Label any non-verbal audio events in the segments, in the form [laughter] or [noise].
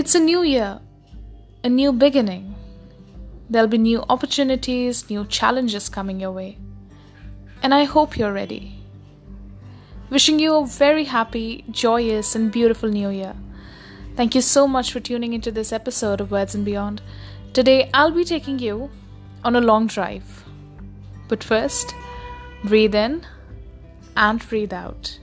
It's a new year, a new beginning. There'll be new opportunities, new challenges coming your way. And I hope you're ready. Wishing you a very happy, joyous, and beautiful new year. Thank you so much for tuning into this episode of Words and Beyond. Today, I'll be taking you on a long drive. But first, breathe in and breathe out.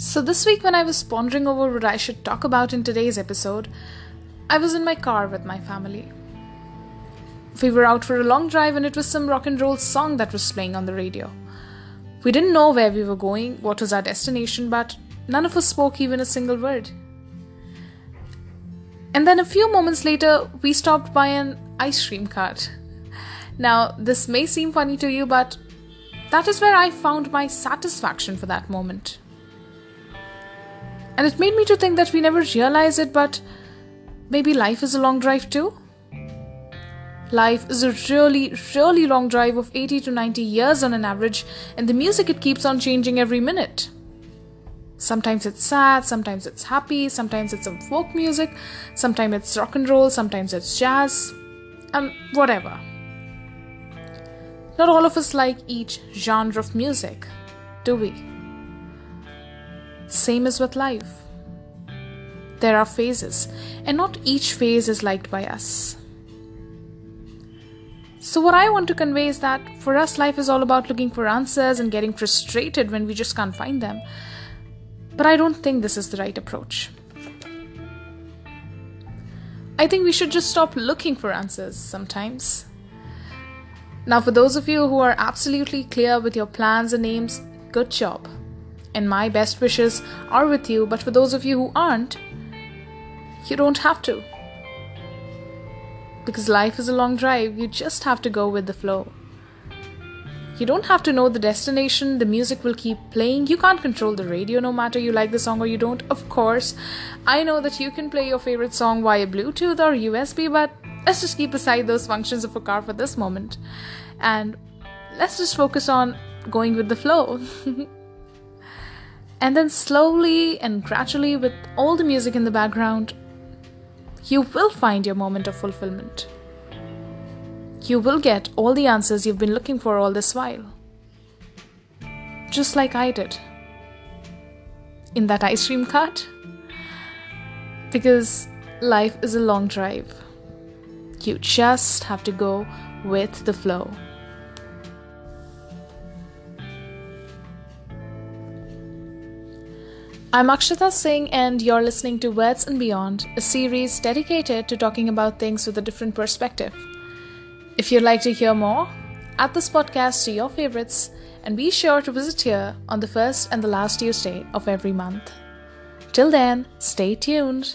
So, this week, when I was pondering over what I should talk about in today's episode, I was in my car with my family. We were out for a long drive, and it was some rock and roll song that was playing on the radio. We didn't know where we were going, what was our destination, but none of us spoke even a single word. And then a few moments later, we stopped by an ice cream cart. Now, this may seem funny to you, but that is where I found my satisfaction for that moment. And it made me to think that we never realize it, but maybe life is a long drive too? Life is a really, really long drive of 80 to 90 years on an average, and the music it keeps on changing every minute. Sometimes it's sad, sometimes it's happy, sometimes it's some folk music, sometimes it's rock and roll, sometimes it's jazz, and whatever. Not all of us like each genre of music, do we? Same as with life. There are phases, and not each phase is liked by us. So, what I want to convey is that for us, life is all about looking for answers and getting frustrated when we just can't find them. But I don't think this is the right approach. I think we should just stop looking for answers sometimes. Now, for those of you who are absolutely clear with your plans and aims, good job and my best wishes are with you, but for those of you who aren't, you don't have to. Because life is a long drive, you just have to go with the flow. You don't have to know the destination, the music will keep playing. You can't control the radio no matter you like the song or you don't. Of course, I know that you can play your favorite song via Bluetooth or USB, but let's just keep aside those functions of a car for this moment. And let's just focus on going with the flow. [laughs] And then slowly and gradually, with all the music in the background, you will find your moment of fulfillment. You will get all the answers you've been looking for all this while. Just like I did. In that ice cream cart. Because life is a long drive. You just have to go with the flow. I'm Akshita Singh, and you're listening to Words and Beyond, a series dedicated to talking about things with a different perspective. If you'd like to hear more, add this podcast to your favorites and be sure to visit here on the first and the last Tuesday of every month. Till then, stay tuned.